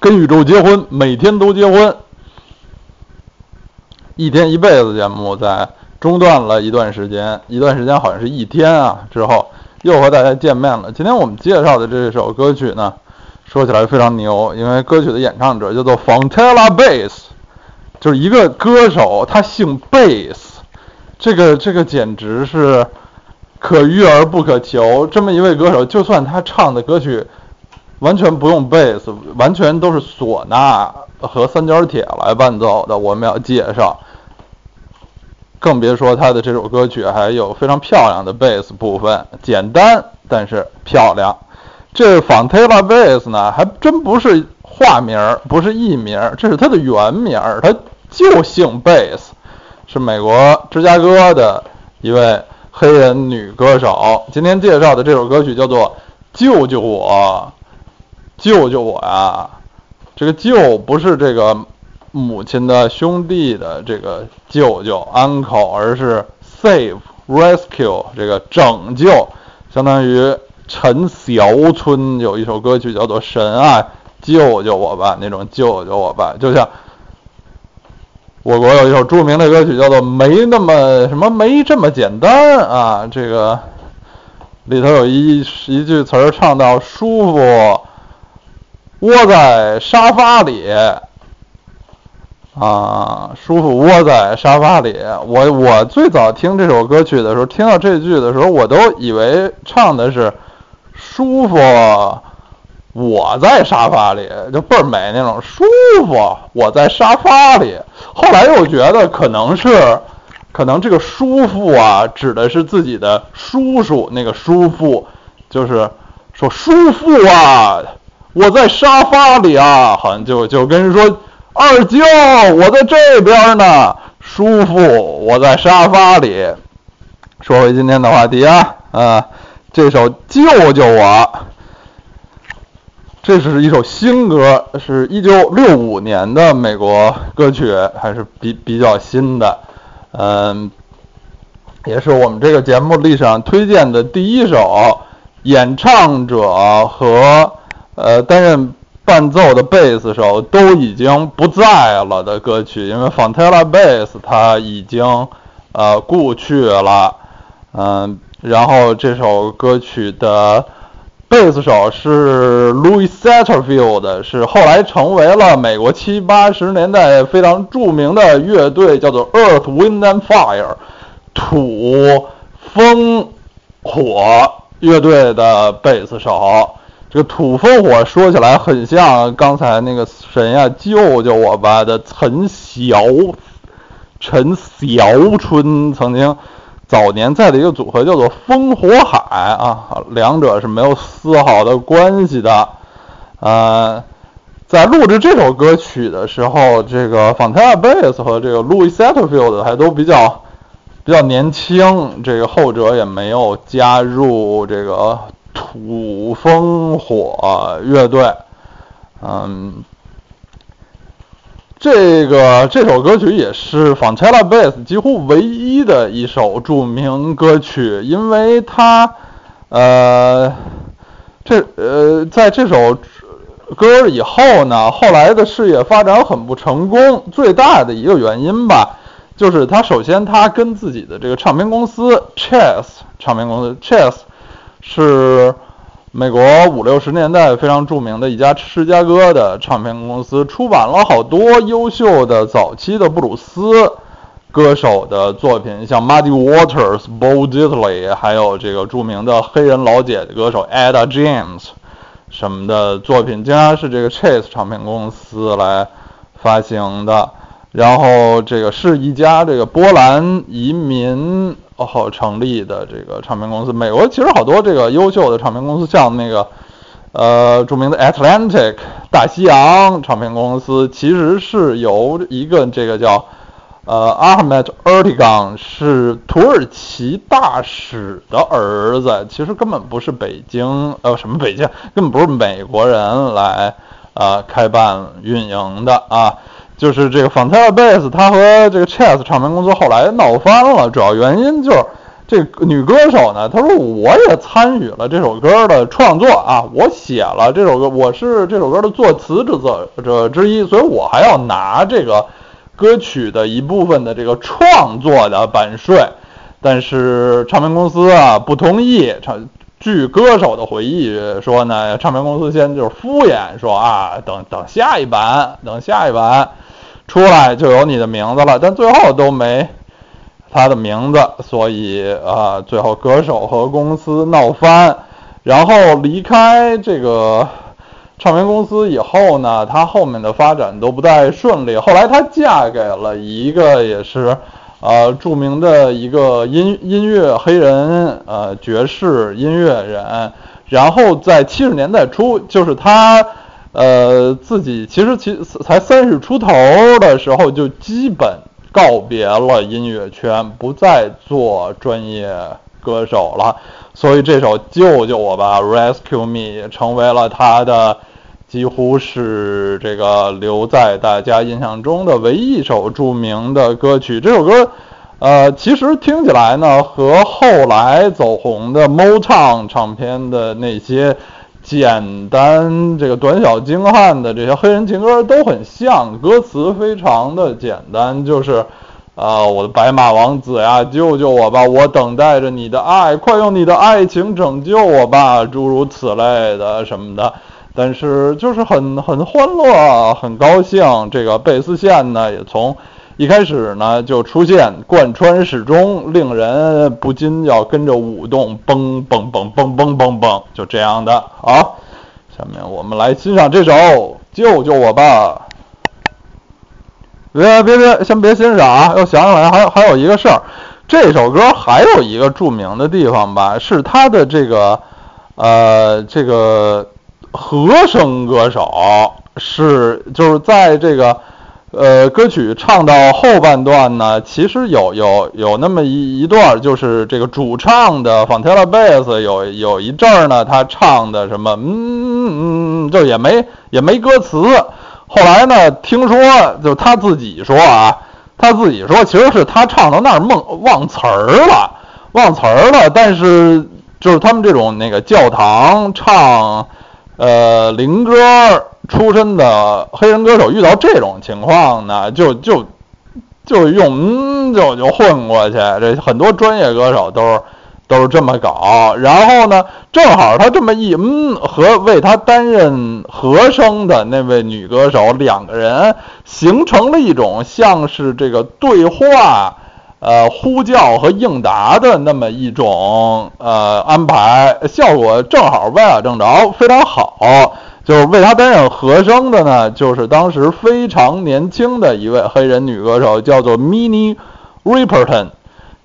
跟宇宙结婚，每天都结婚。一天一辈子节目在中断了一段时间，一段时间好像是一天啊，之后又和大家见面了。今天我们介绍的这首歌曲呢，说起来非常牛，因为歌曲的演唱者叫做 Fontella Bass，就是一个歌手，他姓 Bass，，这个这个简直是可遇而不可求。这么一位歌手，就算他唱的歌曲。完全不用贝斯，完全都是唢呐和三角铁来伴奏的。我们要介绍，更别说他的这首歌曲还有非常漂亮的贝斯部分，简单但是漂亮。这 Fontella Bass 呢，还真不是化名，不是艺名，这是他的原名，他就姓贝斯，是美国芝加哥的一位黑人女歌手。今天介绍的这首歌曲叫做《救救我》。救救我呀！这个救不是这个母亲的兄弟的这个舅舅 uncle，而是 save rescue 这个拯救，相当于陈小春有一首歌曲叫做《神啊救救我吧》，那种救救我吧，就像我国有一首著名的歌曲叫做《没那么什么没这么简单》啊，这个里头有一一句词儿唱到舒服。窝在沙发里，啊，舒服窝在沙发里。我我最早听这首歌曲的时候，听到这句的时候，我都以为唱的是舒服我在沙发里，就倍儿美那种舒服我在沙发里。后来又觉得可能是，可能这个舒服啊，指的是自己的叔叔那个舒服，就是说舒服啊。我在沙发里啊，好像就就跟人说二舅，我在这边呢，舒服。我在沙发里。说回今天的话题啊，啊，这首救救我，这是一首新歌，是一九六五年的美国歌曲，还是比比较新的，嗯，也是我们这个节目历史上推荐的第一首，演唱者和。呃，担任伴奏的贝斯手都已经不在了的歌曲，因为 Fontella Bass 他已经呃故去了，嗯，然后这首歌曲的贝斯手是 Louis Satterfield，是后来成为了美国七八十年代非常著名的乐队，叫做 Earth Wind and Fire，土风火乐队的贝斯手。这个土风火说起来很像刚才那个神呀，救救我吧的陈晓陈晓春曾经早年在的一个组合叫做风火海啊，两者是没有丝毫的关系的。呃，在录制这首歌曲的时候，这个 Fontana Bass 和这个 Louis Satterfield 还都比较比较年轻，这个后者也没有加入这个。土风火乐队，嗯，这个这首歌曲也是 Fontella Bass 几乎唯一的一首著名歌曲，因为它，呃，这呃，在这首歌以后呢，后来的事业发展很不成功。最大的一个原因吧，就是他首先他跟自己的这个唱片公司 Chess 唱片公司 Chess。是美国五六十年代非常著名的一家芝加哥的唱片公司，出版了好多优秀的早期的布鲁斯歌手的作品，像 Muddy Waters、Bo Diddley，还有这个著名的黑人老姐姐歌手 Ada James 什么的作品，经常是这个 Chase 唱片公司来发行的。然后这个是一家这个波兰移民。后成立的这个唱片公司，美国其实好多这个优秀的唱片公司，像那个呃著名的 Atlantic 大西洋唱片公司，其实是由一个这个叫呃 Ahmet Ertegun 是土耳其大使的儿子，其实根本不是北京呃什么北京，根本不是美国人来呃开办运营的啊。就是这个 Fontella Bass，他和这个 Chess 唱片公司后来闹翻了，主要原因就是这女歌手呢，她说我也参与了这首歌的创作啊，我写了这首歌，我是这首歌的作词制作者之一，所以我还要拿这个歌曲的一部分的这个创作的版税。但是唱片公司啊不同意。唱据歌手的回忆说呢，唱片公司先就是敷衍说啊，等等下一版，等下一版出来就有你的名字了。但最后都没他的名字，所以啊，最后歌手和公司闹翻，然后离开这个唱片公司以后呢，他后面的发展都不太顺利。后来他嫁给了一个也是。呃，著名的一个音音乐黑人，呃，爵士音乐人，然后在七十年代初，就是他，呃，自己其实其才三十出头的时候，就基本告别了音乐圈，不再做专业歌手了，所以这首《救救我吧》（Rescue Me） 成为了他的。几乎是这个留在大家印象中的唯一一首著名的歌曲。这首歌，呃，其实听起来呢，和后来走红的 Motown 唱片的那些简单、这个短小精悍的这些黑人情歌都很像，歌词非常的简单，就是，啊，我的白马王子呀，救救我吧，我等待着你的爱，快用你的爱情拯救我吧，诸如此类的什么的。但是就是很很欢乐，很高兴。这个贝斯线呢，也从一开始呢就出现，贯穿始终，令人不禁要跟着舞动，嘣嘣嘣嘣嘣嘣嘣，就这样的。好，下面我们来欣赏这首《救救我吧》。别别别，先别欣赏啊！又想起来，还还有一个事儿，这首歌还有一个著名的地方吧，是它的这个呃这个。和声歌手是就是在这个呃歌曲唱到后半段呢，其实有有有那么一一段，就是这个主唱的 Fontella Bass 有有一阵儿呢，他唱的什么嗯嗯嗯，就也没也没歌词。后来呢，听说就他自己说啊，他自己说其实是他唱到那儿忘忘词儿了，忘词儿了。但是就是他们这种那个教堂唱。呃，灵歌出身的黑人歌手遇到这种情况呢，就就就用嗯就就混过去。这很多专业歌手都是都是这么搞。然后呢，正好他这么一嗯，和为他担任和声的那位女歌手两个人形成了一种像是这个对话。呃，呼叫和应答的那么一种呃安排，效果正好歪打正着，非常好。就是为他担任和声的呢，就是当时非常年轻的一位黑人女歌手，叫做 Mini Riperton。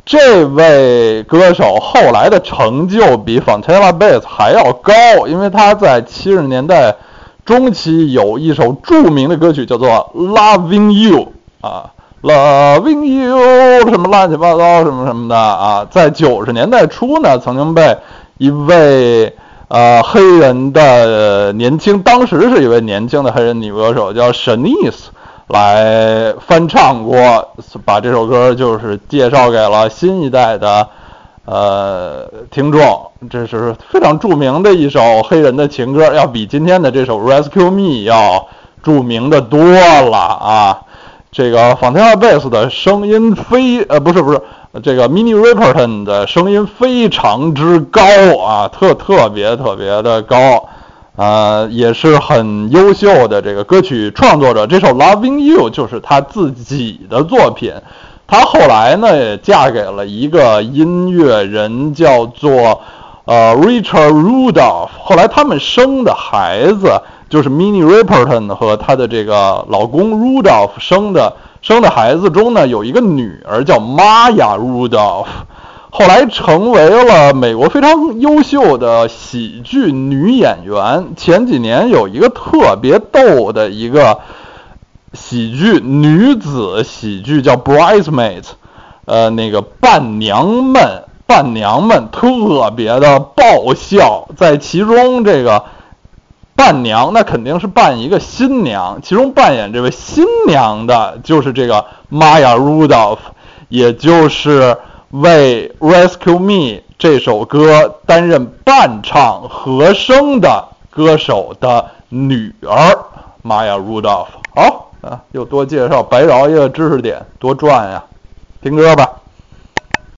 这位歌手后来的成就比 Fontella Bass 还要高，因为她在七十年代中期有一首著名的歌曲叫做《Loving You》啊。Loving you 什么乱七八糟什么什么的啊，在九十年代初呢，曾经被一位呃黑人的年轻，当时是一位年轻的黑人女歌手叫 Shanice 来翻唱过，把这首歌就是介绍给了新一代的呃听众，这是非常著名的一首黑人的情歌，要比今天的这首 Rescue Me 要著名的多了啊。这个 Fontella Bass 的声音非呃不是不是，这个 Mini Riperton 的声音非常之高啊，特特别特别的高，呃也是很优秀的这个歌曲创作者。这首 Loving You 就是他自己的作品。他后来呢也嫁给了一个音乐人，叫做呃 Richard Rudolph。后来他们生的孩子。就是 Mini Riperton 和她的这个老公 Rudolph 生的生的孩子中呢，有一个女儿叫 Maya Rudolph，后来成为了美国非常优秀的喜剧女演员。前几年有一个特别逗的一个喜剧女子喜剧叫 Bridesmaids，呃，那个伴娘们，伴娘们特别的爆笑，在其中这个伴娘那肯定是扮一个新娘，其中扮演这位新娘的就是这个 Maya Rudolph，也就是为《Rescue Me》这首歌担任伴唱和声的歌手的女儿 Maya Rudolph。好，啊，又多介绍白饶一个知识点，多赚呀！听歌吧。